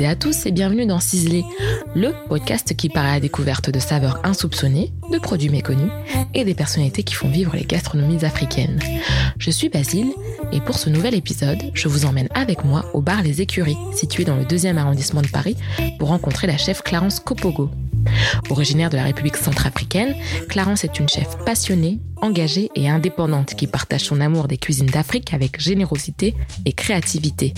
et à tous et bienvenue dans Ciselé, le podcast qui part à la découverte de saveurs insoupçonnées, de produits méconnus et des personnalités qui font vivre les gastronomies africaines. Je suis Basile et pour ce nouvel épisode, je vous emmène avec moi au bar Les Écuries, situé dans le deuxième arrondissement de Paris, pour rencontrer la chef Clarence Kopogo. Originaire de la République centrafricaine, Clarence est une chef passionnée, engagée et indépendante qui partage son amour des cuisines d'Afrique avec générosité et créativité.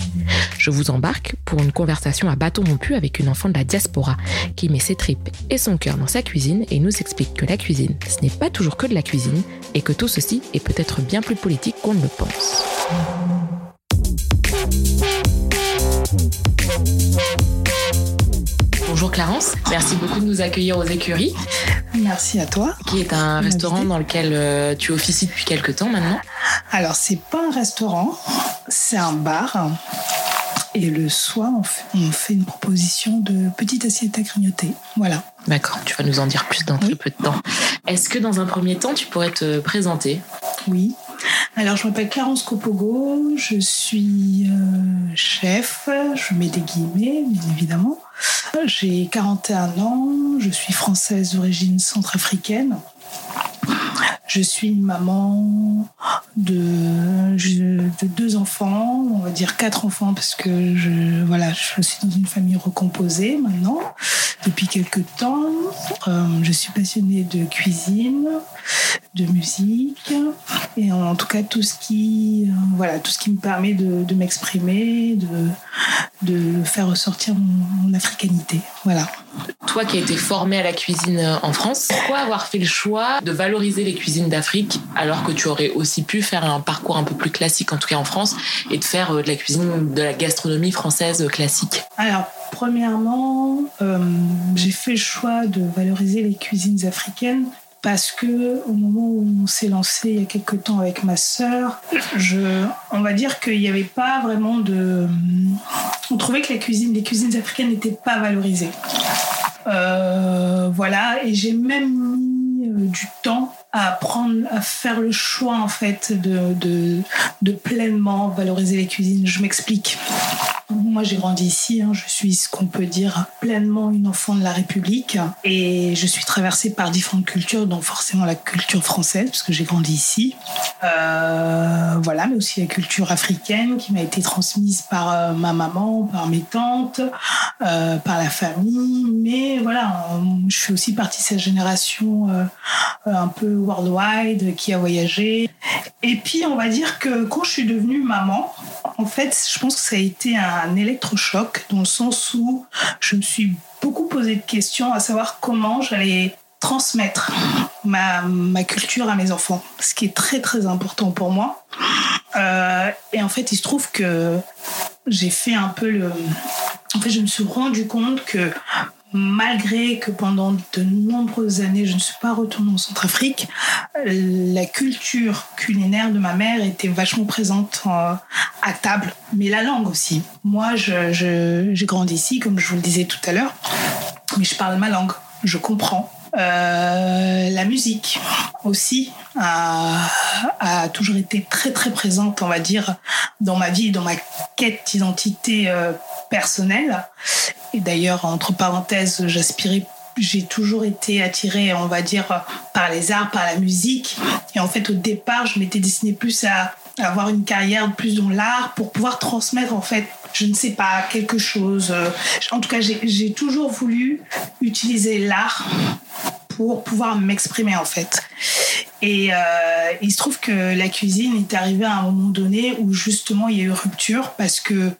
Je vous embarque pour une conversation à bâton rompu avec une enfant de la diaspora qui met ses tripes et son cœur dans sa cuisine et nous explique que la cuisine, ce n'est pas toujours que de la cuisine et que tout ceci est peut-être bien plus politique qu'on ne le pense. Bonjour Clarence, merci beaucoup de nous accueillir aux écuries. Merci à toi. Qui est un restaurant dans lequel euh, tu officies depuis quelques temps maintenant Alors, c'est pas un restaurant, c'est un bar. Et le soir, on fait, une proposition de petite assiette à grignoter. Voilà. D'accord, tu vas nous en dire plus dans très peu de temps. Est-ce que dans un premier temps, tu pourrais te présenter? Oui. Alors, je m'appelle Clarence Copogo, je suis euh, chef, je mets des guillemets, bien évidemment. J'ai 41 ans, je suis française d'origine centrafricaine. Je suis une maman de, de, deux enfants, on va dire quatre enfants parce que je, voilà, je suis dans une famille recomposée maintenant depuis quelques temps. Euh, je suis passionnée de cuisine, de musique et en tout cas tout ce qui, euh, voilà, tout ce qui me permet de, m'exprimer, de, de faire ressortir mon, mon africanité. Voilà. Toi qui as été formée à la cuisine en France, pourquoi avoir fait le choix de valoriser les cuisines d'Afrique alors que tu aurais aussi pu faire un parcours un peu plus classique, en tout cas en France, et de faire euh, de la cuisine, de la gastronomie française classique Alors, premièrement, euh, j'ai fait le choix de valoriser les cuisines africaines parce que au moment où on s'est lancé il y a quelques temps avec ma sœur, je, on va dire qu'il n'y avait pas vraiment de, on trouvait que la cuisine, les cuisines africaines n'étaient pas valorisées. Euh, voilà, et j'ai même mis du temps à apprendre à faire le choix en fait de, de, de pleinement valoriser les cuisines. Je m'explique. Moi, j'ai grandi ici. Hein. Je suis ce qu'on peut dire pleinement une enfant de la République. Et je suis traversée par différentes cultures, dont forcément la culture française, parce que j'ai grandi ici. Euh, voilà, mais aussi la culture africaine qui m'a été transmise par euh, ma maman, par mes tantes, euh, par la famille. Mais voilà, je suis aussi partie de cette génération un peu worldwide qui a voyagé. Et puis, on va dire que quand je suis devenue maman, en fait, je pense que ça a été un dans le sens où je me suis beaucoup posé de questions à savoir comment j'allais transmettre ma, ma, culture à mes enfants, ce qui est très très important pour moi. Euh, et en fait, il se trouve que j'ai fait un peu le... En fait, je me suis rendu compte que malgré que pendant de nombreuses années, je ne suis pas retournée en Centrafrique, la culture culinaire de ma mère était vachement présente euh, à table, mais la langue aussi. Moi, j'ai je, j'ai grandi ici, comme je vous le disais tout à l'heure, mais je parle ma langue, je comprends. Euh, la musique aussi a, a, toujours été très très présente, on va dire, dans ma vie, dans ma quête d'identité euh, personnelle. Et d'ailleurs, entre parenthèses, j'aspirais j'ai toujours été attirée, on va dire, par les arts, par la musique. Et en fait, au départ, je m'étais destinée plus à avoir une carrière plus dans l'art pour pouvoir transmettre, en fait, je ne sais pas, quelque chose. En tout cas, j'ai toujours voulu utiliser l'art pour pouvoir m'exprimer en fait. Et euh, il se trouve que la cuisine est arrivée à un moment donné où justement il y a eu rupture parce que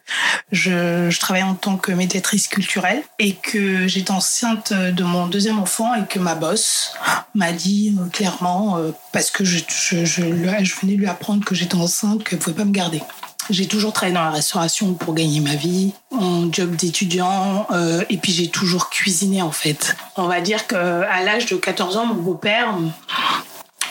je, je travaillais en tant que médiatrice culturelle et que j'étais enceinte de mon deuxième enfant et que ma boss m'a dit euh, clairement, euh, parce que je, je, je, je venais lui apprendre que j'étais enceinte, qu'elle ne pouvait pas me garder. J'ai toujours travaillé dans la restauration pour gagner ma vie, mon job d'étudiant, euh, et puis j'ai toujours cuisiné en fait. On va dire qu'à l'âge de 14 ans, mon beau-père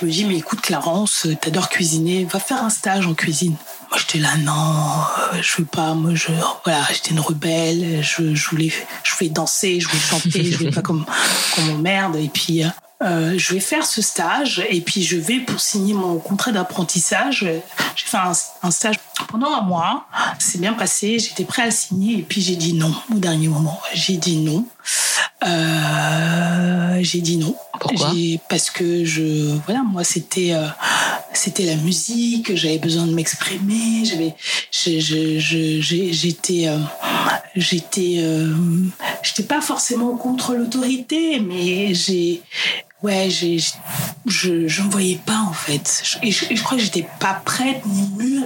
me dit mais écoute Clarence, t'adores cuisiner, va faire un stage en cuisine. Moi j'étais là non, euh, je veux pas, moi je voilà, j'étais une rebelle, je, voulais je voulais danser, je voulais chanter, je voulais pas comme comme mon merde et puis euh, euh, je vais faire ce stage et puis je vais pour signer mon contrat d'apprentissage. J'ai fait un, stage pendant un mois. C'est bien passé. J'étais prêt à le signer et puis j'ai dit non au dernier moment. J'ai dit non. Euh, j'ai dit non. Pourquoi? Parce que je, voilà, moi c'était, euh, c'était la musique. J'avais besoin de m'exprimer. J'avais, j'étais, j'étais, j'étais pas forcément contre l'autorité, mais j'ai, ouais, j'ai, je, je ne voyais pas en fait. Et je, je crois que j'étais pas prête ni mûre.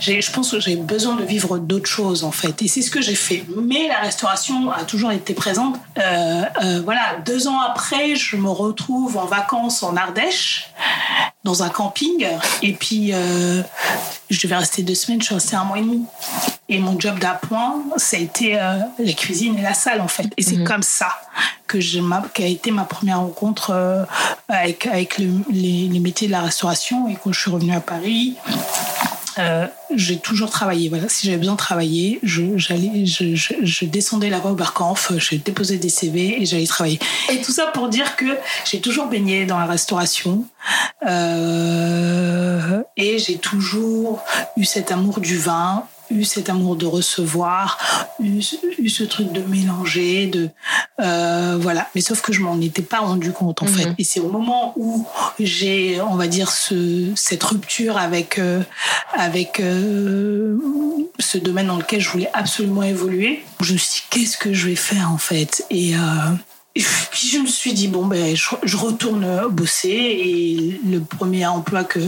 Je pense que j'ai besoin de vivre d'autres choses en fait. Et c'est ce que j'ai fait. Mais la restauration a toujours été présente. Euh, euh, voilà, deux ans après, je me retrouve en vacances en Ardèche, dans un camping. Et puis, euh, je devais rester deux semaines. Je suis restée un mois et demi. Et mon job d'appoint, ça a été euh, la cuisine et la salle, en fait. Et c'est mhm. comme ça que qu'a été ma première rencontre euh, avec, avec les, les, métiers de la restauration. Et quand je suis revenue à Paris, euh, j'ai toujours travaillé. Voilà, si j'avais besoin de travailler, je, j'allais, je, descendais là-bas au Barcanf, je déposais des CV et j'allais travailler. Et tout ça pour dire que j'ai toujours baigné dans la restauration euh, et j'ai toujours eu cet amour du vin eu cet amour de recevoir, eu, ce truc de mélanger, de euh, voilà. Mais sauf que je m'en étais pas rendu compte en fait. Mhm. Et c'est au moment où j'ai, on va dire, ce, cette rupture avec euh, avec euh, ce domaine dans lequel je voulais absolument évoluer, je me suis dit qu'est-ce que je vais faire en fait? Et et puis je me suis dit, bon, ben, je, retourne bosser. Et le premier emploi que,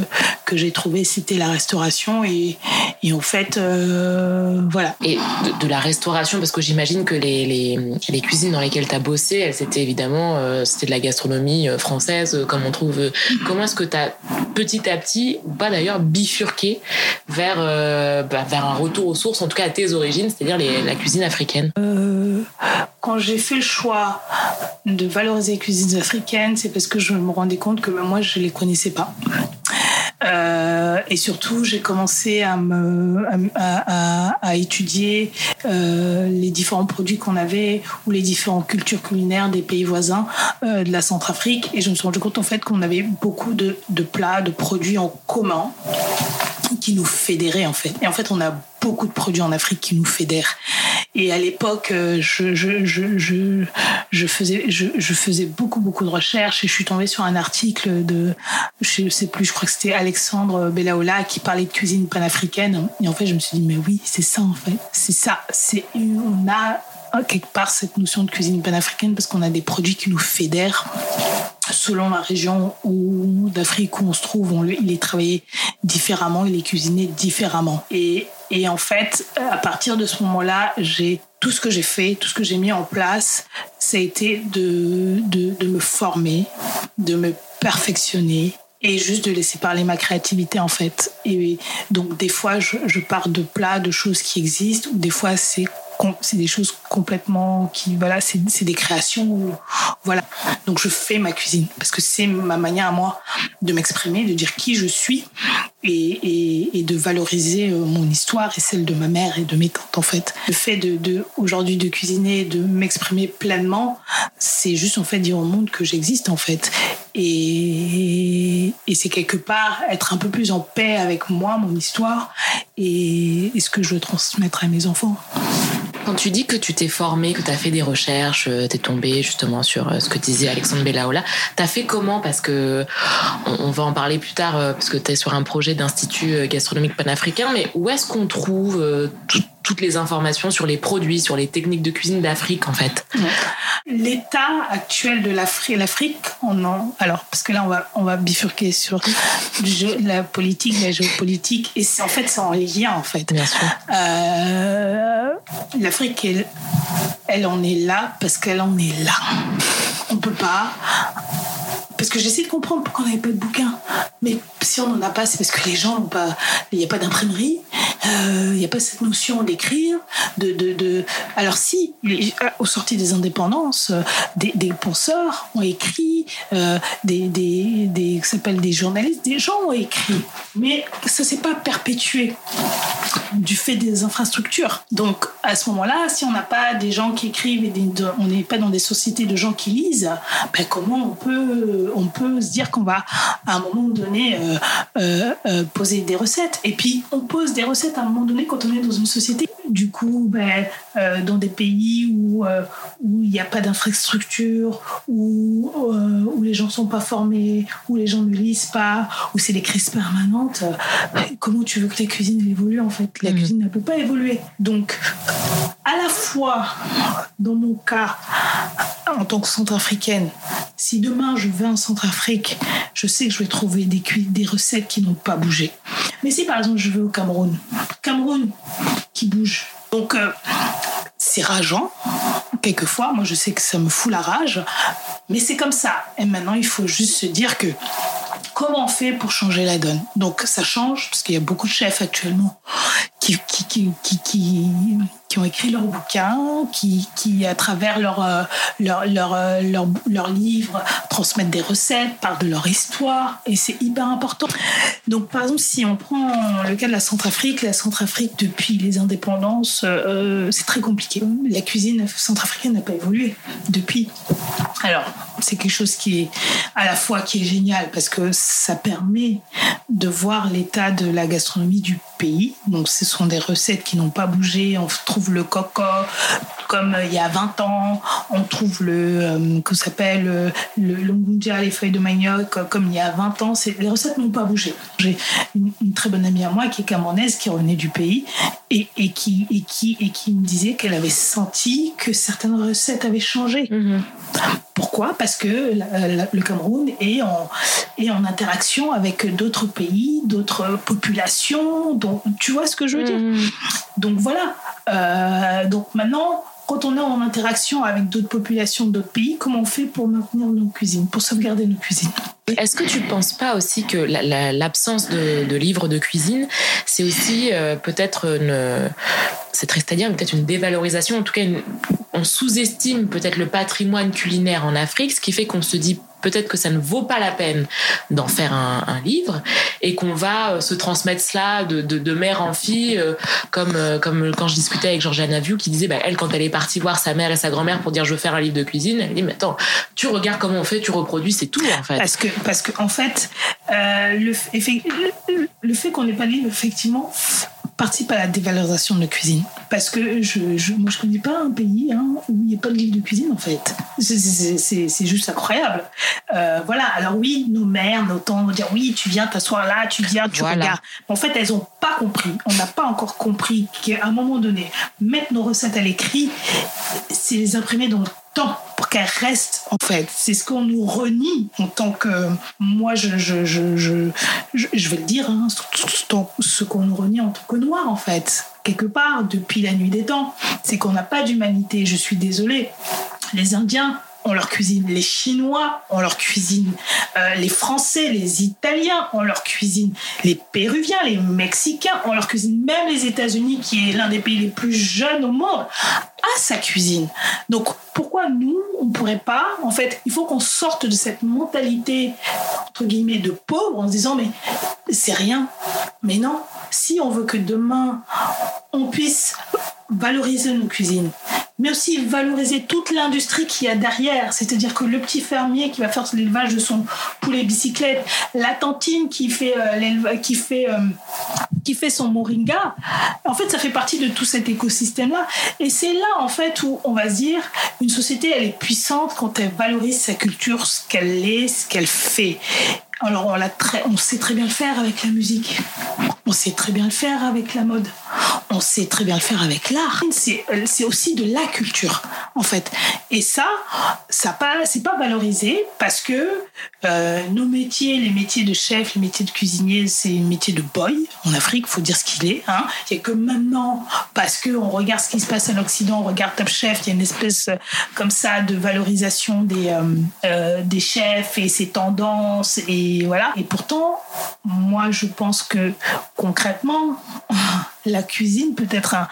que j'ai trouvé, c'était la restauration. Et, et en fait, euh, voilà. Et de, la restauration, parce que j'imagine que les, les, les, cuisines dans lesquelles tu as bossé, elles c'était évidemment euh, c'était de la gastronomie euh, française, comme on trouve. Comment est-ce que tu as petit à petit, ou pas d'ailleurs, bifurqué vers, bah, vers un retour aux sources, en tout cas à tes origines, c'est-à-dire la cuisine africaine? Quand j'ai fait le choix de valoriser les cuisines africaines, c'est parce que je me rendais compte que moi, je les connaissais pas. Euh, et surtout, j'ai commencé à, me, à, étudier euh, les différents produits qu'on avait ou les différentes cultures culinaires des pays voisins euh, de la Centrafrique. Et je me suis rendu compte en fait qu'on avait beaucoup de, de plats, de produits en commun qui nous fédéraient en fait. Et en fait, on a beaucoup de produits en Afrique qui nous fédèrent. Et à l'époque, euh, je, faisais, je, faisais beaucoup, beaucoup de recherches et je suis tombée sur un article de, je sais plus, je crois que c'était Alexandre Belaola qui parlait de cuisine panafricaine. Et en fait, je me suis dit, mais oui, c'est ça en fait. C'est ça. C'est, on a quelque part cette notion de cuisine panafricaine parce qu'on a des produits qui nous fédèrent selon la région d'Afrique où on se trouve, on, il est travaillé différemment, il est cuisiné différemment. Et, et en fait, à partir de ce moment-là, j'ai tout ce que j'ai fait, tout ce que j'ai mis en place, ça a été de, de, de me former, de me perfectionner, et juste de laisser parler ma créativité en fait. Et donc des fois je, je pars de plats, de choses qui existent, ou des fois c'est c'est des choses complètement qui voilà c'est des créations voilà donc je fais ma cuisine parce que c'est ma manière à moi de m'exprimer de dire qui je suis et, de valoriser euh, mon histoire et celle de ma mère et de mes tantes en fait. Le fait de, de aujourd'hui de cuisiner de m'exprimer pleinement c'est juste en fait dire au monde que j'existe en fait. Et, c'est quelque part être un peu plus en paix avec moi mon histoire et, ce que je veux transmettre à mes enfants. Quand tu dis que tu t'es formé, que tu as fait des recherches, euh, tu es tombé justement sur euh, ce que disait Alexandre Bellaola, tu as fait comment? Parce que on, va en parler plus tard, parce que tu es sur un projet d'institut gastronomique panafricain, mais où est-ce qu'on trouve toutes les informations sur les produits, sur les techniques de cuisine d'Afrique en fait? L'état actuel de l'Afrique, l'Afrique, on en, alors parce que là on va on va bifurquer sur la politique, la géopolitique, et en fait c'est en lien en fait. Bien sûr. Euh, L'Afrique, elle, elle en est là parce qu'elle en est là. On peut pas parce que j'essaie de comprendre pourquoi on n'avait pas de bouquins. Mais si on n'en a pas, c'est parce que les gens n'ont pas. Il n'y a pas d'imprimerie, euh, il n'y a pas cette notion d'écrire. Alors, si, au sorti des indépendances, euh, des, penseurs ont écrit, euh, des, des, des, des journalistes, des gens ont écrit. Mais ça ne s'est pas perpétué. du fait des infrastructures. Donc à ce moment-là, si on n'a pas des gens qui écrivent et on n'est pas dans des sociétés de gens qui lisent, ben comment on peut, on peut se dire qu'on va à un moment donné euh, euh, euh, poser des recettes Et puis on pose des recettes à un moment donné quand on est dans une société. Du coup, ben, dans des pays où où il n'y a pas d'infrastructure, où, où les gens sont pas formés, où les gens ne lisent pas, où c'est des crises permanentes, comment tu veux que la cuisine évolue en fait? La mhm. cuisine ne peut pas évoluer. Donc, à la fois, dans mon cas, en tant que centrafricaine, si demain je vais en Centrafrique, je sais que je vais trouver des, recettes qui n'ont pas bougé. Mais si par exemple je vais au Cameroun, Cameroun qui bouge. Donc, euh, c'est rageant, quelquefois. Moi, je sais que ça me fout la rage, mais c'est comme ça. Et maintenant, il faut juste se dire que comment on fait pour changer la donne? Donc ça change parce qu'il y a beaucoup de chefs actuellement qui, qui ont écrit leurs bouquins, qui, qui à travers leurs euh, leur, leur, euh, leur, livres transmettent des recettes, parlent de leur histoire et c'est hyper important. Donc par exemple si on prend le cas de la Centrafrique, la Centrafrique depuis les indépendances, euh, c'est très compliqué. La cuisine centrafricaine n'a pas évolué depuis. Alors c'est quelque chose qui est à la fois qui est génial parce que ça permet de voir l'état de la gastronomie du pays. Donc ce sont des recettes qui n'ont pas bougé. On trouve le coco comme euh, il y a 20 ans. On trouve le euh, que s'appelle euh, le lungunja, les feuilles de manioc comme il y a 20 ans. Les recettes n'ont pas bougé. J'ai une, très bonne amie à moi qui est camerounaise, qui revenait du pays et, et, qui, et, qui, et qui me disait qu'elle avait senti que certaines recettes avaient changé. Mm-hmm. Pourquoi? Parce que le Cameroun est en, est en interaction avec d'autres pays, d'autres populations. Donc, tu vois ce que je veux dire mmh. Donc voilà. Euh, donc maintenant, quand on est en interaction avec d'autres populations, d'autres pays, comment on fait pour maintenir nos cuisines, pour sauvegarder nos cuisines? Est-ce que tu ne penses pas aussi que l'absence de, livres de cuisine, c'est aussi euh, peut-être une c'est triste à dire, peut-être une dévalorisation, en tout cas, on sous-estime peut-être le patrimoine culinaire en Afrique, ce qui fait qu'on se dit peut-être que ça ne vaut pas la peine d'en faire un, livre et qu'on va euh, se transmettre cela de, mère en fille, euh, comme, euh, comme quand je discutais avec Georgiana Vieux qui disait, bah, elle, quand elle est partie voir sa mère et sa grand-mère pour dire je veux faire un livre de cuisine, elle dit, mais attends, tu regardes comment on fait, tu reproduis, c'est tout en fait. Parce que, parce que en fait, le, le fait qu'on n'ait pas livre, effectivement, participe à la dévalorisation de la cuisine. Parce que je, je, moi, je connais pas un pays hein, où il n'y a pas de livre de cuisine, en fait. C'est juste incroyable. Euh, voilà. Alors oui, nos mères, nos tantes vont dire oui, tu viens t'asseoir là, tu viens, tu regardes. en fait, elles n'ont pas compris. On n'a pas encore compris qu'à un moment donné, mettre nos recettes à l'écrit, c'est les imprimer dans le pour qu'elles restent en fait. C'est ce qu'on nous renie en tant que moi je je, je, je, je vais le dire hein, ce qu'on nous renie en tant que noir en fait quelque part depuis la nuit des temps, c'est qu'on n'a pas d'humanité. Je suis désolée. Les Indiens on leur cuisine, les Chinois on leur cuisine, euh, les Français, les Italiens on leur cuisine, les Péruviens, les Mexicains on leur cuisine, même les États-Unis qui est l'un des pays les plus jeunes au monde a sa cuisine. Donc pourquoi nous on pourrait pas En fait, il faut qu'on sorte de cette mentalité entre guillemets de pauvre en se disant mais c'est rien. Mais non, si on veut que demain on puisse valoriser nos cuisines, mais aussi valoriser toute l'industrie qu'il y a derrière. C'est-à-dire que le petit fermier qui va faire l'élevage de son poulet bicyclette, la tantine qui fait, euh, qui fait, euh, qui fait son moringa, en fait, ça fait partie de tout cet écosystème-là. Et c'est là, en fait, où on va se dire, une société, elle est puissante quand elle valorise sa culture, ce qu'elle est, ce qu'elle fait. Alors, on, très, on sait très bien le faire avec la musique. On sait très bien le faire avec la mode. On sait très bien le faire avec l'art. C'est aussi de la culture, en fait. Et ça, ça pas, c'est pas valorisé parce que euh, nos métiers, les métiers de chef, les métiers de cuisinier, c'est un métier de boy en Afrique, faut dire ce qu'il est. Hein. Il y a que maintenant, parce que on regarde ce qui se passe en Occident, on regarde Top Chef, il y a une espèce euh, comme ça de valorisation des, euh, des chefs et ses tendances et voilà. Et pourtant, moi, je pense que concrètement, la cuisine peut être un,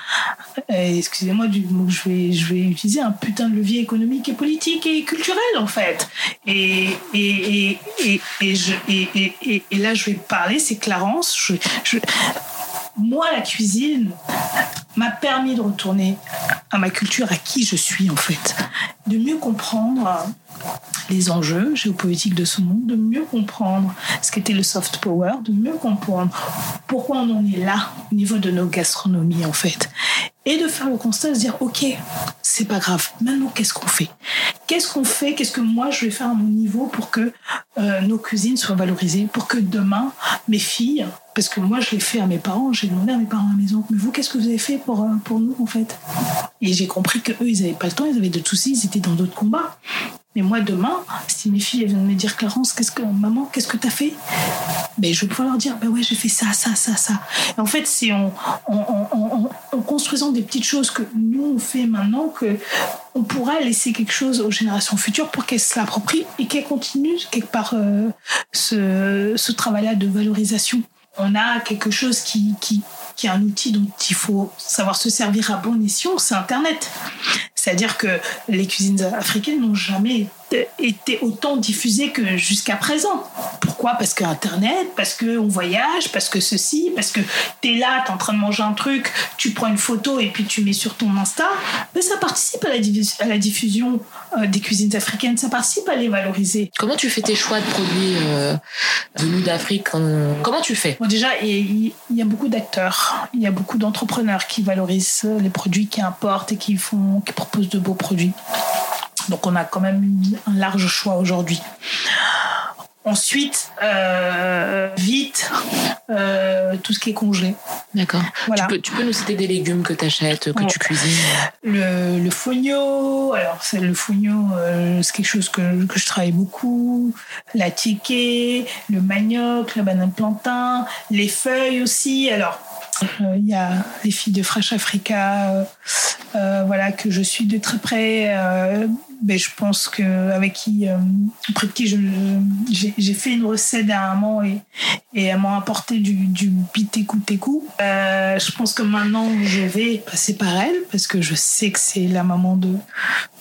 euh, excusez-moi du mot je vais, je vais utiliser, un putain de levier économique et politique et culturel en fait. Et, là, je vais parler, c'est Clarence. Moi, la cuisine m'a permis de retourner à ma culture, à qui je suis en fait, de mieux comprendre les enjeux géopolitiques de ce monde, de mieux comprendre ce qu'était le soft power, de mieux comprendre pourquoi on en est là au niveau de nos gastronomies en fait. Et de faire le constat, de se dire, ok, c'est pas grave, maintenant qu'est-ce qu'on fait? Qu'est-ce qu'on fait? Qu'est-ce que moi je vais faire à mon niveau pour que euh, nos cuisines soient valorisées, pour que demain, mes filles, parce que moi je l'ai fait à mes parents, j'ai demandé à mes parents à la maison, mais vous qu'est-ce que vous avez fait pour, euh, pour nous en fait? Et j'ai compris que eux ils n'avaient pas le temps, ils avaient de soucis, ils étaient dans d'autres combats. Mais moi, demain, si mes filles viennent me dire, Clarence, qu'est-ce que, maman, qu'est-ce que tu as fait? Ben, Je vais pouvoir leur dire, ben ouais, j'ai fait ça, ça, ça, ça. Et en fait, c'est en, construisant des petites choses que nous, on fait maintenant, que on pourra laisser quelque chose aux générations futures pour qu'elles se l'approprient et qu'elles continuent quelque part euh, ce, ce travail-là de valorisation. On a quelque chose qui, qui, qui est un outil dont il faut savoir se servir à bon escient, c'est Internet. C'est-à-dire que les cuisines africaines n'ont jamais été autant diffusées que jusqu'à présent. Pourquoi? Parce que Internet, parce qu'on voyage, parce que ceci, parce que tu es là, tu es en train de manger un truc, tu prends une photo et puis tu mets sur ton Insta. Mais ça participe à la, à la diffusion euh, des cuisines africaines, ça participe à les valoriser. Comment tu fais tes choix de produits euh, venus d'Afrique? Comment tu fais? Déjà, il y, a beaucoup d'acteurs, il y a beaucoup d'entrepreneurs qui valorisent les produits, qui importent et qui, font, qui proposent de beaux produits. Donc on a quand même un large choix aujourd'hui. Ensuite, euh, vite, euh, tout ce qui est congelé. D'accord. Tu, peux, tu, peux, nous citer des légumes que tu achètes, que tu cuisines Le, le fogno, alors c'est le fogno, euh, c'est quelque chose que, que, je travaille beaucoup. La tiquée, le manioc, le banane plantain, les feuilles aussi. Alors, il y a les filles de Fresh Africa, voilà, que je suis de très près. Ben, je pense que avec qui, auprès de qui j'ai fait une recette dernièrement et, et elles m'ont apporté du, du biteku teku. je pense que maintenant je vais passer par elle parce que je sais que c'est la maman de,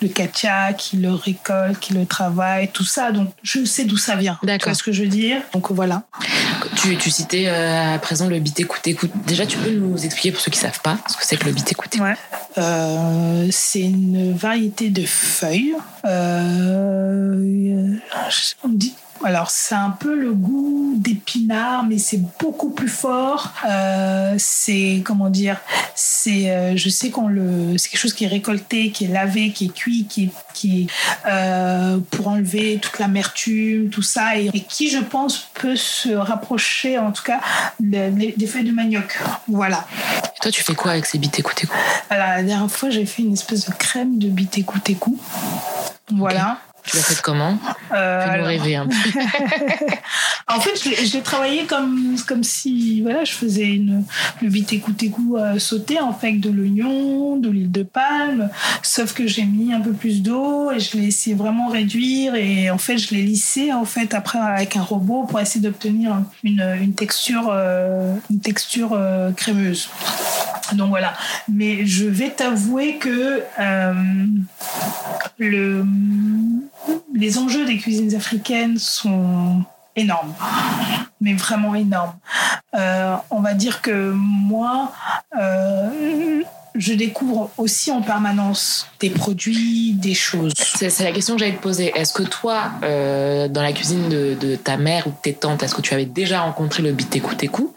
de Katia qui le récolte, qui le travaille, tout ça. Donc je sais d'où ça vient. D'accord. Tu vois ce que je veux dire? Donc voilà. Tu, tu citais à présent le biteku teku. Déjà, tu peux nous expliquer pour ceux qui ne savent pas ce que c'est que le biteku ouais. euh, C'est une variété de feuilles. Euh, on dit alors, c'est un peu le goût d'épinard, mais c'est beaucoup plus fort. Euh, c'est, comment dire, c'est, euh, je sais qu'on le, c'est quelque chose qui est récolté, qui est lavé, qui est cuit, qui est, qui euh, pour enlever toute l'amertume, tout ça, et, qui, je pense, peut se rapprocher, en tout cas, des, feuilles de manioc. Voilà. Et toi, tu fais quoi avec ces bitécoutécou Alors, la dernière fois, j'ai fait une espèce de crème de bitécoutécou. Voilà. Tu l'as fait comment euh, Fais-nous rêver un peu. en fait, je l'ai travaillé comme, comme si voilà, je faisais une, le vite écoute euh, sauté en fait de l'oignon, de l'huile de palme, sauf que j'ai mis un peu plus d'eau et je l'ai essayé vraiment réduire et en fait je l'ai lissé en fait après avec un robot pour essayer d'obtenir une, une, texture, euh, une texture euh, crémeuse. Donc voilà. Mais je vais t'avouer que euh, le les enjeux des cuisines africaines sont énormes, mais vraiment énormes. Euh, on va dire que moi, euh, je découvre aussi en permanence des produits, des choses. C'est la question que j'allais te poser. Est-ce que toi, euh, dans la cuisine de, ta mère ou de tes tantes, est-ce que tu avais déjà rencontré le biteku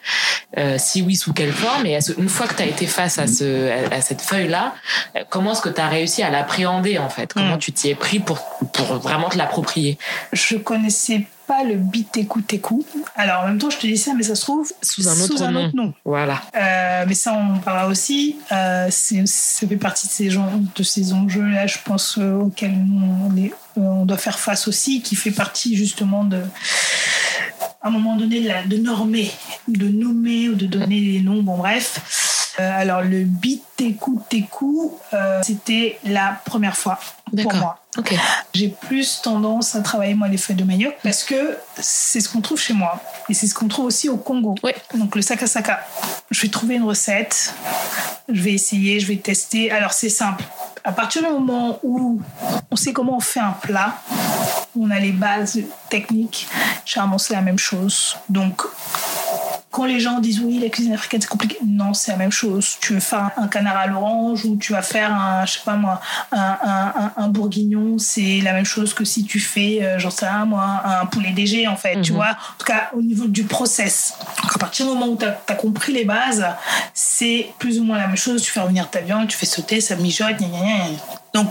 euh, Si oui, sous quelle forme? Et une fois que tu as été face à, ce, à, cette feuille-là, euh, comment est-ce que tu as réussi à l'appréhender en fait? Comment hmm. tu t'y es pris pour, pour vraiment te l'approprier? Je connaissais pas le biteku teku. Alors en même temps, je te dis ça, mais ça se trouve sous un autre, nom. Voilà. Euh, mais ça, on en parlera aussi. Euh, ça fait partie de ces, gens, de ces enjeux-là, je pense, euh, auxquels on, euh, on, doit faire face aussi, qui fait partie justement de à un moment donné de, de normer, de nommer ou de donner les noms, bon bref. Alors le biteku teku, c'était la première fois pour moi. J'ai plus tendance à travailler moi les feuilles de manioc parce que c'est ce qu'on trouve chez moi et c'est ce qu'on trouve aussi au Congo. Donc le sakasaka. Je vais trouver une recette, je vais essayer, je vais tester. Alors c'est simple. À partir du moment où on sait comment on fait un plat, on a les bases techniques, généralement c'est la même chose. Donc quand les gens disent oui, la cuisine africaine c'est compliqué, non, c'est la même chose. Tu veux faire un canard à l'orange ou tu vas faire un, je sais pas moi, un, bourguignon, c'est la même chose que si tu fais, euh, j'en sais rien moi, un poulet DG en fait, tu mhm. vois. En tout cas, au niveau du process. à partir du moment où tu as, compris les bases, c'est plus ou moins la même chose. Tu fais revenir ta viande, tu fais sauter, ça mijote, gna, gna, gna. Donc,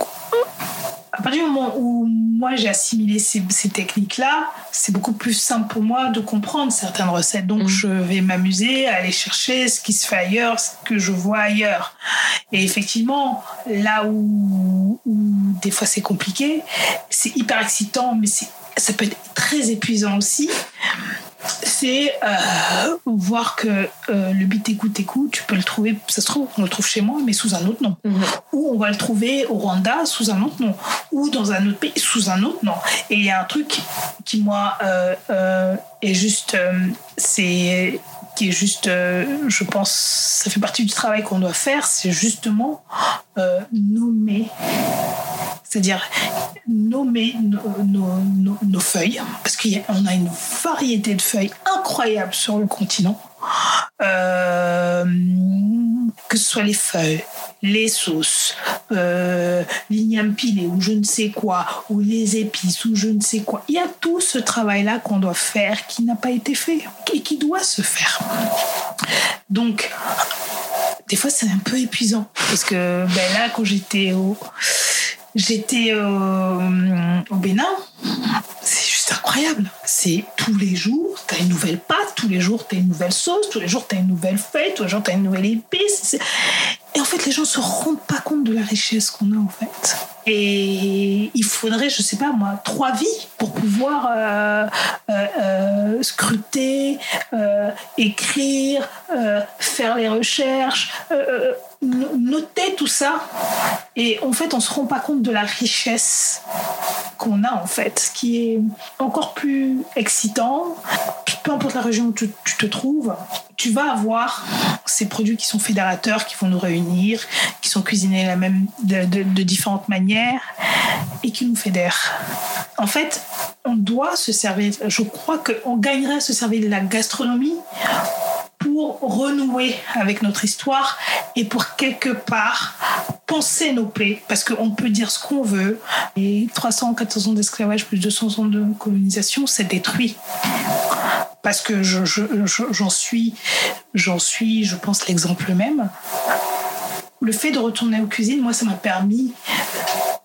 à partir du moment où moi j'ai assimilé ces, techniques-là, c'est beaucoup plus simple pour moi de comprendre certaines recettes. Donc mm. je vais m'amuser à aller chercher ce qui se fait ailleurs, ce que je vois ailleurs. Et effectivement, là où, où des fois c'est compliqué, c'est hyper excitant, mais ça peut être très épuisant aussi c'est euh, voir que euh, le beat écoute écoute, tu peux le trouver, ça se trouve, on le trouve chez moi, mais sous un autre nom. Mhm. Ou on va le trouver au Rwanda sous un autre nom. Ou dans un autre pays sous un autre nom. Et il y a un truc qui, moi, euh, est juste. c'est qui est juste, je pense, ça fait partie du travail qu'on doit faire, c'est justement nommer c'est-à-dire nommer nos, feuilles, parce qu'on a une variété de feuilles incroyable sur le continent, euh, que ce soit les feuilles, les sauces, euh, l'igname pilé ou je ne sais quoi, ou les épices ou je ne sais quoi. Il y a tout ce travail-là qu'on doit faire qui n'a pas été fait et qui doit se faire. Donc, des fois, c'est un peu épuisant parce que ben là, quand j'étais au J'étais euh, au Bénin. C'est juste incroyable. C'est tous les jours, tu as une nouvelle pâte, tous les jours, tu as une nouvelle sauce, tous les jours, tu as une nouvelle feuille, tous les jours, tu as une nouvelle épice. Et en fait, les gens se rendent pas compte de la richesse qu'on a, en fait. Et il faudrait, je sais pas moi, trois vies pour pouvoir euh, euh, euh scruter, écrire, faire les recherches, noter tout ça. Et en fait, on se rend pas compte de la richesse qu'on a, en fait, ce qui est encore plus excitant. Peu importe la région où tu, te trouves, tu vas avoir ces produits qui sont fédérateurs, qui vont nous réunir, qui sont cuisinés la même, de différentes manières et qui nous fédèrent. En fait, on doit se servir, je crois qu'on gagnerait à se servir de la gastronomie pour renouer avec notre histoire et pour quelque part penser nos plaies, parce qu'on peut dire ce qu'on veut. Et 300, 400 ans d'esclavage plus 200 ans de colonisation, c'est détruit. Parce que j'en suis, j'en suis, je pense, l'exemple même. Le fait de retourner aux cuisines, moi, ça m'a permis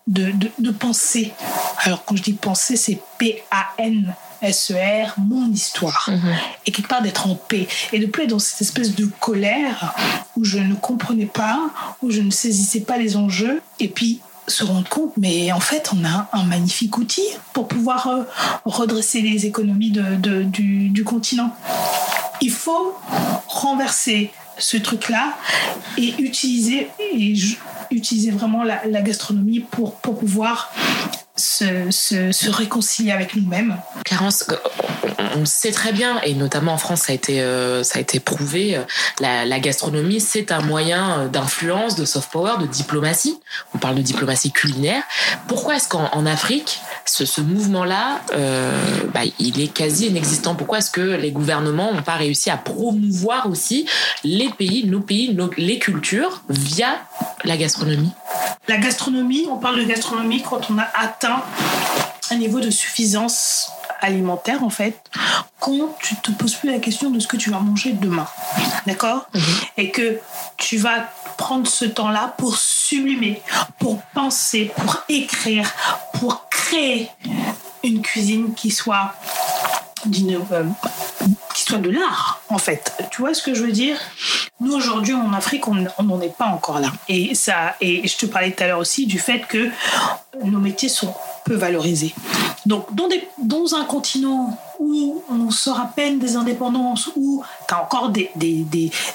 de, de penser. Alors, quand je dis penser, c'est P-A-N SER, mon histoire. Mhm. Et quelque part d'être en paix. Et de plus être dans cette espèce de colère où je ne comprenais pas, où je ne saisissais pas les enjeux. Et puis se rendre compte, mais en fait, on a un magnifique outil pour pouvoir euh, redresser les économies de, du, continent. Il faut renverser ce truc-là et utiliser, et utiliser vraiment la, gastronomie pour, pour pouvoir se, réconcilier avec nous-mêmes. Clarence, euh, on sait très bien, et notamment en France, ça a été, euh, ça a été prouvé, euh, la, gastronomie, c'est un moyen d'influence, de soft power, de diplomatie. On parle de diplomatie culinaire. Pourquoi est-ce qu'en Afrique, ce, mouvement-là, bah, il est quasi inexistant? Pourquoi est-ce que les gouvernements n'ont pas réussi à promouvoir aussi les pays, nos pays, les cultures via la gastronomie. La gastronomie, on parle de gastronomie quand on a atteint un niveau de suffisance alimentaire en fait quand tu te poses plus la question de ce que tu vas manger demain. D'accord? Mhm. et que tu vas prendre ce temps-là pour sublimer pour penser pour écrire pour créer une cuisine qui soit qui soit de l'art en fait. Tu vois ce que je veux dire? Nous aujourd'hui en Afrique on n'en est pas encore là. Et ça et je te parlais tout à l'heure aussi du fait que nos métiers sont peu valorisés. Donc dans, dans un continent où on sort à peine des indépendances, où tu as encore des, des,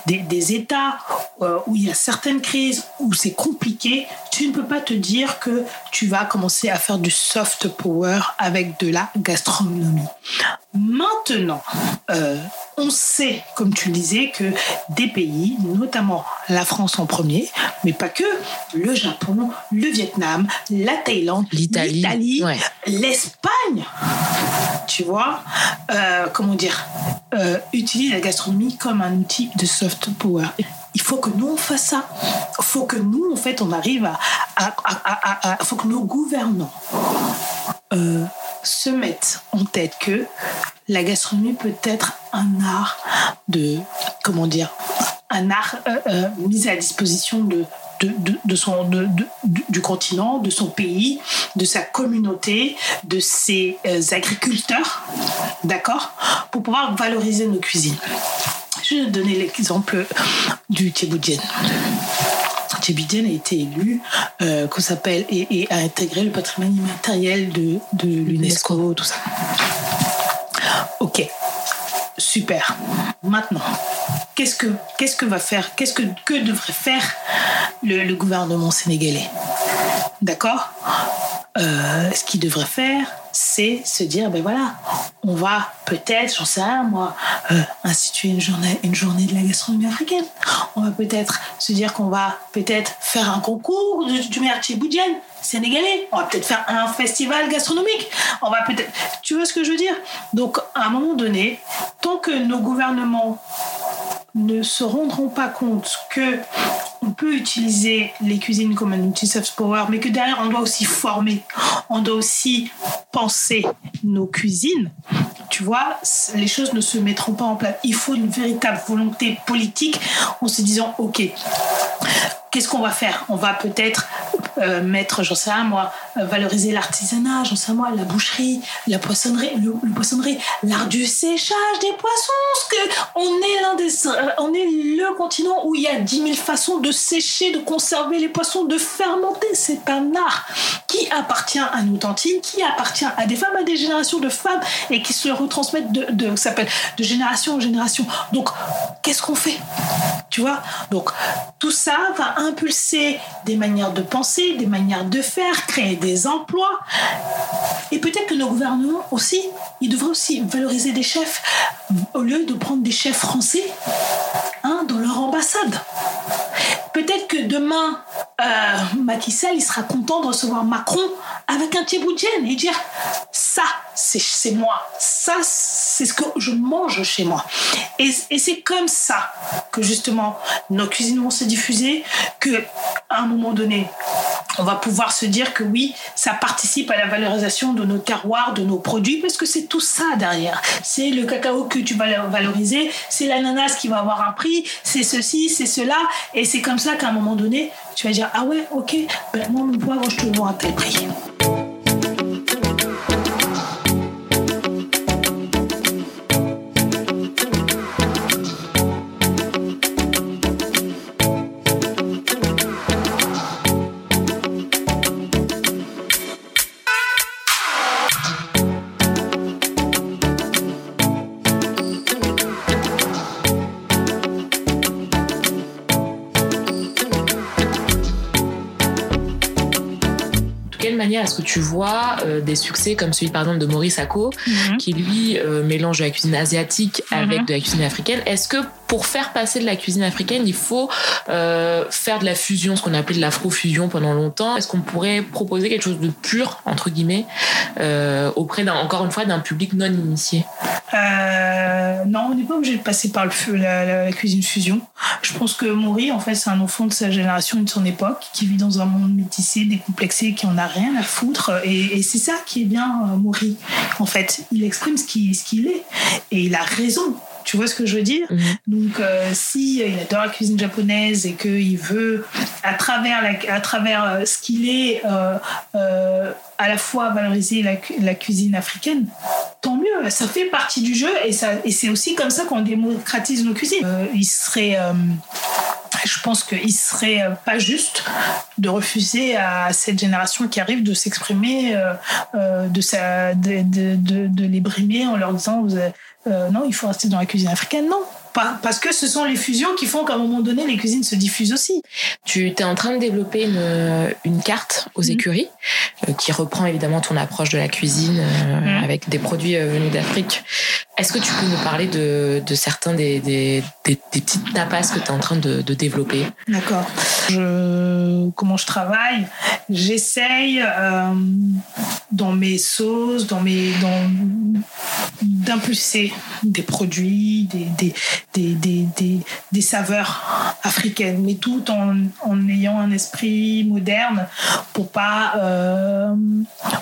des, des États euh, où il y a certaines crises, où c'est compliqué, tu ne peux pas te dire que tu vas commencer à faire du soft power avec de la gastronomie. Maintenant, euh, on sait, comme tu le disais, que des pays, notamment la France en premier, mais pas que, le Japon, le Vietnam, la Thaïlande, l'Italie, l'Espagne, tu vois, euh, comment dire, utilisent la gastronomie comme un outil de soft power il faut que nous on fasse ça. Il faut que nous, en fait, on arrive à. Il faut que nos gouvernants euh, se mettent en tête que la gastronomie peut être un art de. Comment dire Un art euh, euh, mis à disposition de, de, son, de, du continent, de son pays, de sa communauté, de ses agriculteurs, d'accord Pour pouvoir valoriser nos cuisines. Je vais donner l'exemple du Tchéboudjen. Tchéboudjen a été élu, euh, qu'on s'appelle, et, a intégré le patrimoine immatériel de, de l'UNESCO, tout ça. Ok, super. Maintenant, qu'est-ce que, qu'est-ce que va faire, qu'est-ce que, que devrait faire le, gouvernement sénégalais? D'accord? Euh, Ce qu'il devrait faire, c'est se dire, ben voilà, on va peut-être, j'en sais rien moi, euh, instituer une journée, de la gastronomie africaine. On va peut-être se dire qu'on va peut-être faire un concours du, du sénégalais. On va peut-être faire un festival gastronomique. On va peut-être, tu vois ce que je veux dire? Donc, à un moment donné, tant que nos gouvernements ne se rendront pas compte que on peut utiliser les cuisines comme un outil soft power, mais que derrière, on doit aussi former, on doit aussi penser nos cuisines. Tu vois, les choses ne se mettront pas en place. Il faut une véritable volonté politique en se disant, OK, qu'est-ce qu'on va faire? On va peut-être euh, mettre, j'en sais rien moi, euh, valoriser l'artisanat, j'en sais moi, la boucherie, la poissonnerie, le, poissonnerie, l'art du séchage des poissons. que on est l'un des, euh, on est le continent où il y a 10 000 façons de sécher, de conserver les poissons, de fermenter. C'est un art qui appartient à nos tantines, qui appartient à des femmes, à des générations de femmes et qui se retransmettent de s'appelle de génération en génération. Donc, qu'est-ce qu'on fait? Tu vois? Donc, tout ça va impulser des manières de penser, des manières de faire, créer des emplois. Et peut-être que nos gouvernements aussi, ils devraient aussi valoriser des chefs au lieu de prendre des chefs français hein, dans leur ambassade. Peut-être que demain, euh, il sera content de recevoir Macron avec un tchéboudjen et dire ça, c'est moi, ça, c'est ce que je mange chez moi. Et, c'est comme ça que justement nos cuisines vont se diffuser, que à un moment donné, on va pouvoir se dire que oui, ça participe à la valorisation de nos terroirs, de nos produits, parce que c'est tout ça derrière. C'est le cacao que tu vas valoriser, c'est l'ananas qui va avoir un prix, c'est ceci, c'est cela, et c'est comme ça qu'à un moment donné, tu vas dire ah ouais, ok, ben moi le poivre je te le vends à tel prix. Est-ce que tu vois euh, des succès comme celui par exemple de Maurice Acco, mhm. qui lui euh, mélange de la cuisine asiatique avec mhm. de la cuisine africaine? Est-ce que pour faire passer de la cuisine africaine, il faut euh, faire de la fusion, ce qu'on a appelé de l'afro-fusion pendant longtemps Est-ce qu'on pourrait proposer quelque chose de pur, entre guillemets, auprès, encore une fois, d'un public non initié? Non, on n'est pas obligé de passer par le, la, la, cuisine fusion. Je pense que Maurice, en fait, c'est un enfant de sa génération et de son époque, qui vit dans un monde métissé, décomplexé, qui en a rien à foutre. Et, c'est ça qui est bien euh, Maury. En fait, il exprime ce qu'il ce qu'il est. Et il a raison. Tu vois ce que je veux dire mhm. Donc, euh, si il adore la cuisine japonaise et qu'il veut, à travers, la, à travers euh, ce qu'il est, à la fois valoriser la, la, cuisine africaine, tant mieux. Ça fait partie du jeu et, ça, et c'est aussi comme ça qu'on démocratise nos cuisines. il serait je pense qu'il serait euh, pas juste de refuser à cette génération qui arrive de s'exprimer, euh, euh, de, de, de, les brimer en leur disant non, il faut rester dans la cuisine africaine. Non, parce que ce sont les fusions qui font qu'à un moment donné, les cuisines se diffusent aussi. Tu es en train de développer une, une carte aux mhm. écuries qui reprend évidemment ton approche de la cuisine mhm. avec des produits venus d'Afrique Est-ce que tu peux nous parler de, certains des, des, petites tapas que tu es en train de, développer? D'accord. Comment je travaille? J'essaye euh, dans mes sauces, dans mes, dans, d'impulser des produits, des, des, des, saveurs africaines, mais tout en, en ayant un esprit moderne pour pas, euh,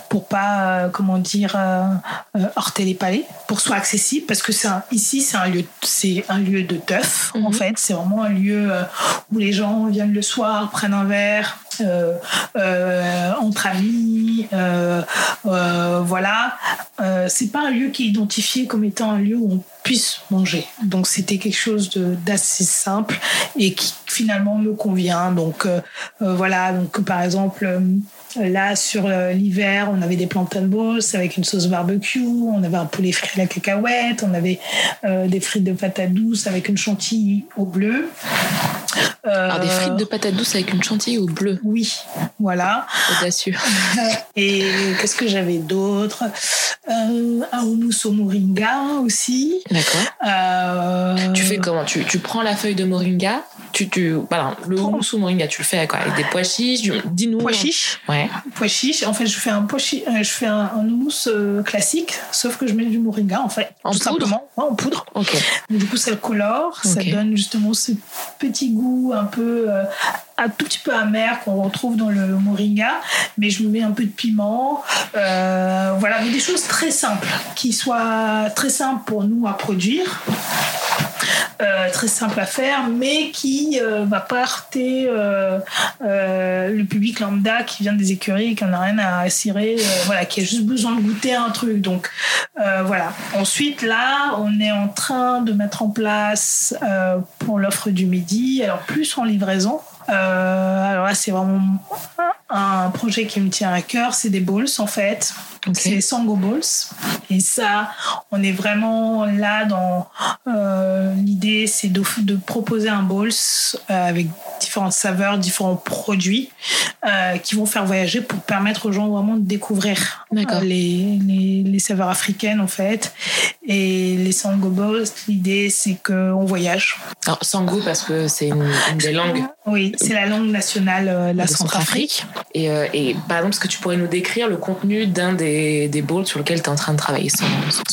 pour pas, euh, comment dire, heurter les palais, pour soit accessible parce que c'est ici c'est un lieu c'est un lieu de teuf en mhm. fait. C'est vraiment un lieu euh, où les gens viennent le soir prennent un verre euh, euh, entre amis voilà. C'est pas un lieu qui est identifié comme étant un lieu où on puisse manger. Donc c'était quelque chose d'assez simple et qui finalement me convient. Donc voilà. Donc par exemple Là, sur euh, l'hiver, on avait des plantain balls avec une sauce barbecue, on avait un poulet frit à la cacahuète, on avait euh, des frites de patates douces avec une chantilly au bleu. Alors des frites de patates douces avec une chantilly au bleu. Oui, voilà. Audacieux. Et qu'est-ce que j'avais d'autre? Euh, Un houmous au moringa aussi. D'accord. Tu fais comment? Tu, tu, prends la feuille de moringa, tu, tu voilà, le houmous au moringa, tu le fais avec quoi Avec des pois chiches. Dis-nous. Pois chiches. Ouais. Pois chiches. En fait, je fais un pois euh, je fais un, houmous euh, classique, sauf que je mets du moringa en fait, en tout simplement, en poudre. Ok. Du coup, ça le colore, ça donne justement ce petit goût un peu euh, un tout petit peu amer qu'on retrouve dans le moringa, mais je mets un peu de piment. voilà, mais des choses très simples, qui soient très simples pour nous à produire. Euh, très simple à faire, mais qui euh, va pas heurter euh, le public lambda qui vient des écuries et qui n'a rien à cirer, voilà, qui a juste besoin de goûter un truc. Donc voilà. Ensuite, là, on est en train de mettre en place pour l'offre du midi, alors plus en livraison. Alors là, c'est vraiment un projet qui me tient à cœur, c'est des balls en fait. C'est Sango Balls. Et ça, on est vraiment là dans euh, l'idée, c'est de, de, proposer un balls euh, avec différentes saveurs, différents produits euh, qui vont faire voyager pour permettre aux gens vraiment de découvrir les, les, les, saveurs africaines en fait. Et les Sango Balls, l'idée, c'est qu'on voyage. Alors, Sango parce que c'est une, des langues. Oui, c'est la langue nationale de la Centrafrique. Et, et par exemple, est-ce que tu pourrais nous décrire le contenu d'un des des, bowls sur lesquels tu es en train de travailler sans,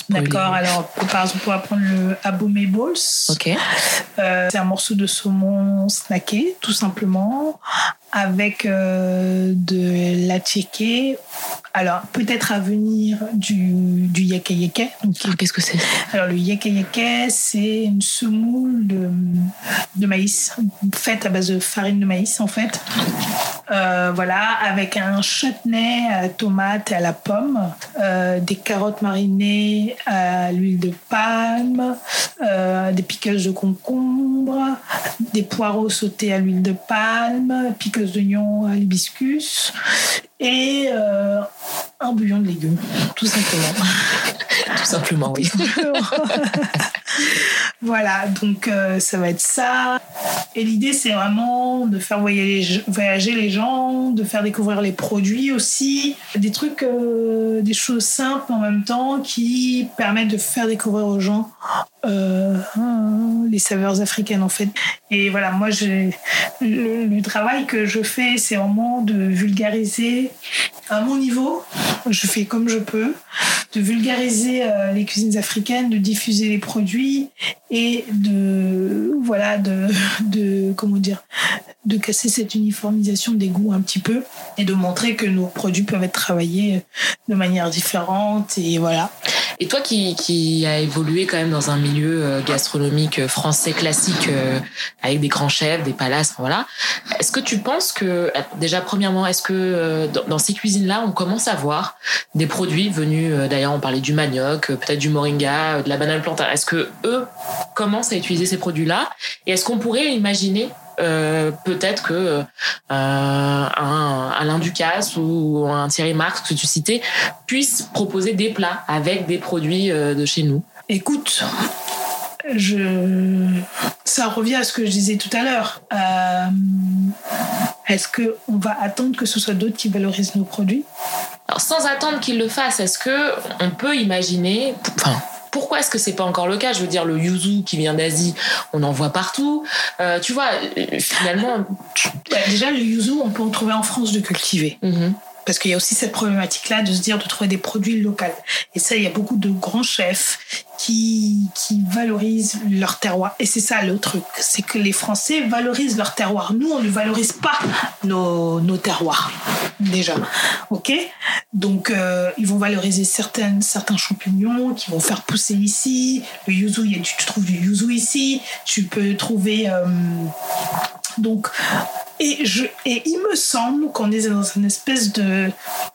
D'accord, alors par exemple, on va prendre le Abomey Bowls. Ok. Euh, c'est un morceau de saumon snacké, tout simplement, avec euh, de la. Alors, peut-être à venir du, du yaka yaka. Qu'est-ce que c'est? Alors, le yaka yaka, c'est une semoule de, de maïs, faite à base de farine de maïs, en fait. Euh, voilà, avec un chutney à la tomate et à la pomme, euh, des carottes marinées à l'huile de palme, des piqueuses de concombre, des poireaux sautés à l'huile de palme, piqueuses d'oignons à l'hibiscus et un bouillon de légumes, tout simplement. tout simplement, oui. voilà, donc ça va être ça. Et l'idée, c'est vraiment de faire voyager, les gens, de faire découvrir les produits aussi, des trucs, euh, des choses simples en même temps qui permettent de faire découvrir aux gens euh, les saveurs africaines en fait. Et voilà, moi, le, le travail que je fais, c'est vraiment de vulgariser à mon niveau. Je fais comme je peux, de vulgariser euh, les cuisines africaines, de diffuser les produits et de voilà de, de comment dire de casser cette uniformisation des goûts un petit peu et de montrer que nos produits peuvent être travaillés de manière différente et voilà. Et toi qui, qui a évolué quand même dans un milieu euh, gastronomique euh, français classique avec des grands chefs, des palaces, voilà. Est-ce que tu penses que déjà premièrement, est-ce que dans ces cuisines là, on commence à voir des produits venus d'ailleurs on parlait du manioc, peut-être du moringa, de la banane plantain. Est-ce que eux commencent à utiliser ces produits-là? Et est-ce qu'on pourrait imaginer euh, peut-être que euh, un Alain Ducasse ou un Thierry Marx que tu citais puissent proposer des plats avec des produits euh, de chez nous Écoute, je... ça revient à ce que je disais tout à l'heure. Est-ce qu'on va attendre que ce soit d'autres qui valorisent nos produits? Alors, sans attendre qu'ils le fassent, est-ce que on peut imaginer, enfin, pourquoi est-ce que c'est pas encore le cas? Je veux dire, le yuzu qui vient d'Asie, on en voit partout. Euh, tu vois, euh, finalement. Bah, déjà, le yuzu, on peut en trouver en France de cultiver. Mhm. Parce qu'il y a aussi cette problématique-là de se dire de trouver des produits locaux. Et ça, il y a beaucoup de grands chefs qui, qui valorisent leur terroir. Et c'est ça le truc, c'est que les Français valorisent leur terroir. Nous, on ne valorise pas nos, nos terroirs, déjà. OK? Donc, euh, ils vont valoriser certaines, certains champignons qui vont faire pousser ici. Le yuzu, il y a, tu trouves du yuzu ici. Tu peux trouver... euh, donc, et, je, et il me semble qu'on est dans une espèce de,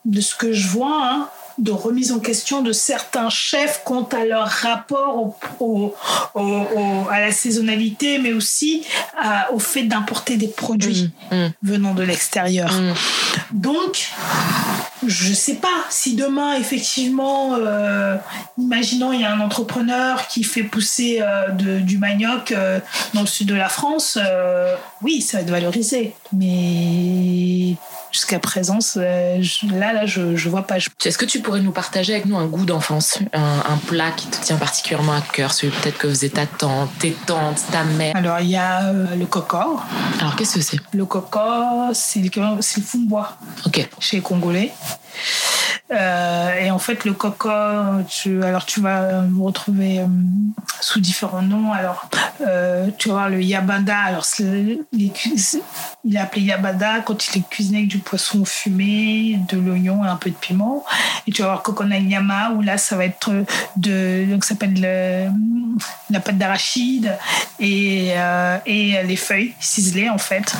de ce que je vois, hein, de remise en question de certains chefs quant à leur rapport au, au- à la saisonnalité, mais aussi à- au fait d'importer des produits Mm. venant de l'extérieur. Mm. Donc, je sais pas si demain, effectivement, euh, imaginons il y a un entrepreneur qui fait pousser euh, du manioc euh, dans le sud de la France, euh, oui, ça va être valorisé. Mais jusqu'à présent, je- là, là, je, je vois pas. Est-ce que tu pourrais nous partager avec nous un goût d'enfance, un, un plat qui te tient particulièrement à cœur, celui peut-être que faisait ta tante, tes tantes, ta mère? Alors, il y a euh, le coco. Alors qu'est-ce que c'est? Le coco, c'est le, le fumbois. Ok. chez les Congolais. Euh, et en fait, le coco, tu, alors tu vas me retrouver euh, sous différents noms. Alors, euh, tu vas voir le yabada. Alors, il est appelé yabada quand il est cuisiné avec du poisson fumé, de l'oignon et un peu de piment. Et tu vas voir coconut nyama où là, ça va être de, donc ça s'appelle le- la pâte d'arachide et, euh, et les feuilles ciselées en fait.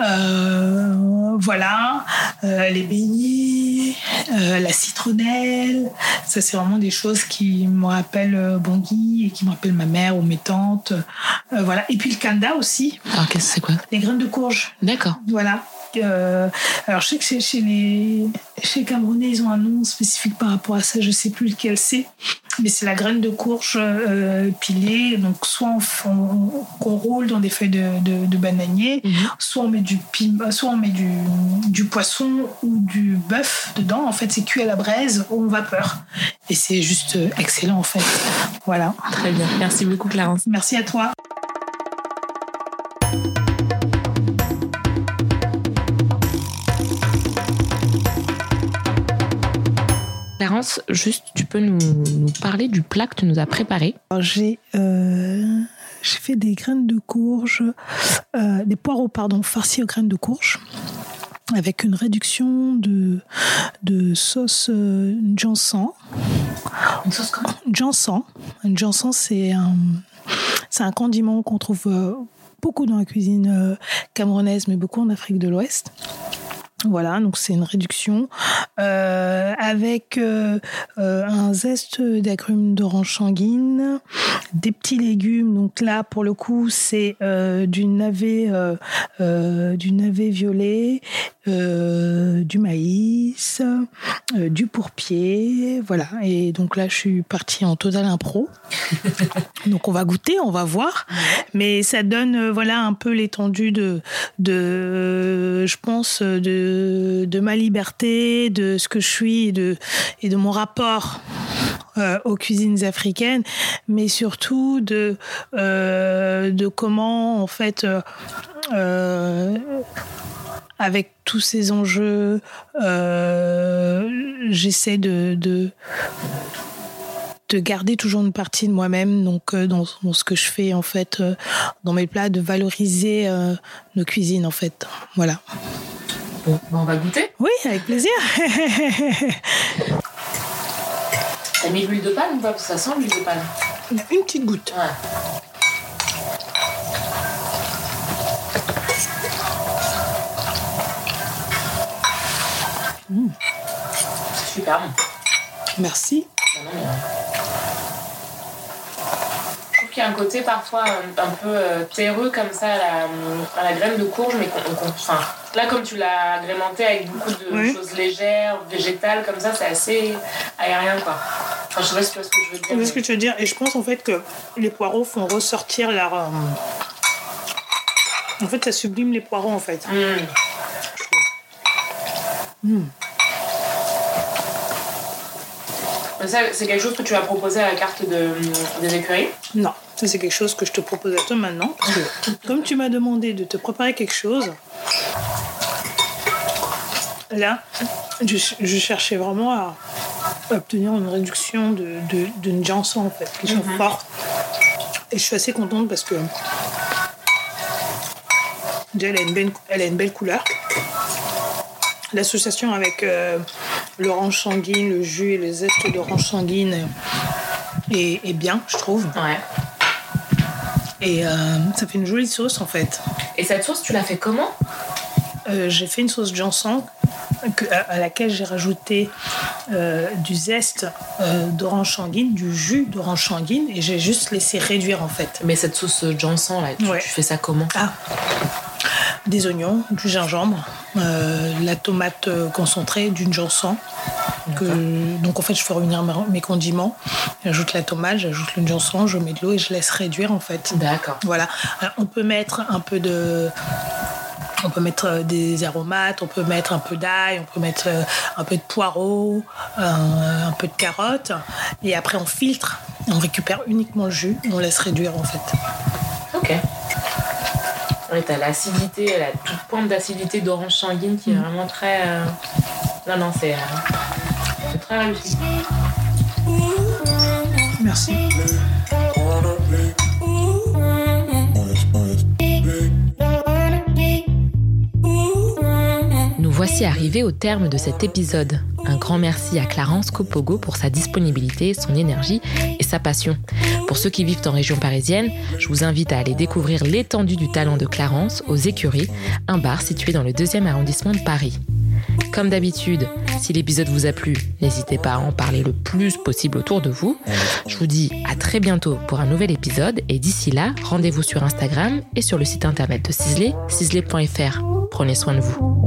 Euh, voilà, Euh, les beignets, euh, la citronnelle. Ça, c'est vraiment des choses qui me rappellent euh, Bangui et qui me rappellent ma mère ou mes tantes. Euh, voilà. Et puis le kanda aussi, Alors qu'est-ce que c'est quoi? Les graines de courge. D'accord. Voilà. Euh, alors, je sais que chez, chez les, chez les Camerounais, ils ont un nom spécifique par rapport à ça. Je sais plus lequel c'est. Mais c'est la graine de courge euh, pilée. Donc, soit on, roule dans des feuilles de, de, de bananier, Mhm. soit on met du pim- soit on met du, du poisson ou du bœuf dedans. En fait, c'est cuit à la braise ou en vapeur. Et c'est juste euh, excellent, en fait. Voilà. Très bien. Merci beaucoup Clarence. Merci à toi. Clarence, juste, tu peux nous, nous parler du plat que tu nous as préparé J'ai euh, j'ai fait des graines de courge, euh, des poireaux pardon, farcis aux graines de courge, avec une réduction de, de sauce euh, jansan. Une sauce comment Jansan, jansan c'est un, condiment qu'on trouve euh, beaucoup dans la cuisine euh, camerounaise, mais beaucoup en Afrique de l'Ouest. Voilà, donc c'est une réduction euh, avec euh, euh, un zeste d'agrumes d'orange sanguine, des petits légumes. Donc là, pour le coup, c'est du navet, du navet violet, du maïs, euh, du pourpier, voilà. Et donc là, je suis partie en total impro. donc on va goûter, on va voir, mais ça donne euh, voilà un peu l'étendue de, de, je pense, de, de ma liberté, de ce que je suis et de, et de mon rapport euh, aux cuisines africaines, mais surtout de, euh, de comment en fait. euh, avec tous ces enjeux, euh, j'essaie de, de, de garder toujours une partie de moi-même, donc euh, dans, dans ce que je fais en fait, euh, dans mes plats, de valoriser euh, nos cuisines en fait. Voilà. Bon, bah, on va goûter. Oui, avec plaisir. T'as mis l'huile de palme ou pas? Parce que ça sent l'huile de palme. Une petite goutte. Ouais. C'est super bon. Merci. Je trouve qu'il y a un côté parfois euh, un peu euh, terreux comme ça à la, à la graine de courge, mais qu'on, enfin, là comme tu l'as agrémenté avec beaucoup de Oui. choses légères, végétales comme ça, c'est assez aérien quoi. Enfin, je sais pas si tu vois ce que je veux dire. Ce mais- que tu veux dire? Et je pense en fait que les poireaux font ressortir leur. euh, En fait, ça sublime les poireaux en fait. Mmh. Ça, c'est quelque chose que tu as proposé à la carte de, des écuries? Non, ça c'est quelque chose que je te propose à toi maintenant. Parce que comme tu m'as demandé de te préparer quelque chose, là, je, je cherchais vraiment à obtenir une réduction de, de, d'une Janssen en fait, qui sont fortes. Et je suis assez contente parce que déjà elle a une belle, elle a une belle couleur. L'association avec euh, l'orange sanguine, le jus et le zeste d'orange sanguine est, est bien, je trouve. Ouais. Et euh, ça fait une jolie sauce en fait. Et cette sauce, tu l'as fait comment? Euh, j'ai fait une sauce Janssen que- à, laquelle j'ai rajouté euh, du zeste euh, d'orange sanguine, du jus d'orange sanguine et j'ai juste laissé réduire en fait. Mais cette sauce Janssen, là, tu, Ouais. tu fais ça comment? Ah, des oignons, du gingembre, euh, la tomate euh, concentrée, Janssen. Que, donc en fait, je fais revenir mes condiments. J'ajoute la tomate, j'ajoute le Janssen, je mets de l'eau et je laisse réduire en fait. D'accord. Voilà. Alors, on peut mettre un peu de. On peut mettre euh, des aromates, on peut mettre un peu d'ail, on peut mettre un peu de poireau, euh, un peu de carotte. Et après, on filtre. On récupère uniquement le jus. On laisse réduire en fait. Ok. Ouais, t'as l'acidité, la toute pointe d'acidité d'orange sanguine qui est vraiment très. euh, Non, non, c'est. euh, C'est très réussi. Merci. Nous voici arrivés au terme de cet épisode. Un grand merci à Clarence Copogo pour sa disponibilité, son énergie et sa passion. Pour ceux qui vivent en région parisienne, je vous invite à aller découvrir l'étendue du talent de Clarence aux Écuries, un bar situé dans le deuxième arrondissement de Paris. Comme d'habitude, si l'épisode vous a plu, n'hésitez pas à en parler le plus possible autour de vous. Je vous dis à très bientôt pour un nouvel épisode et d'ici là, rendez-vous sur Instagram et sur le site internet de Cisley, cisley.fr. Prenez soin de vous.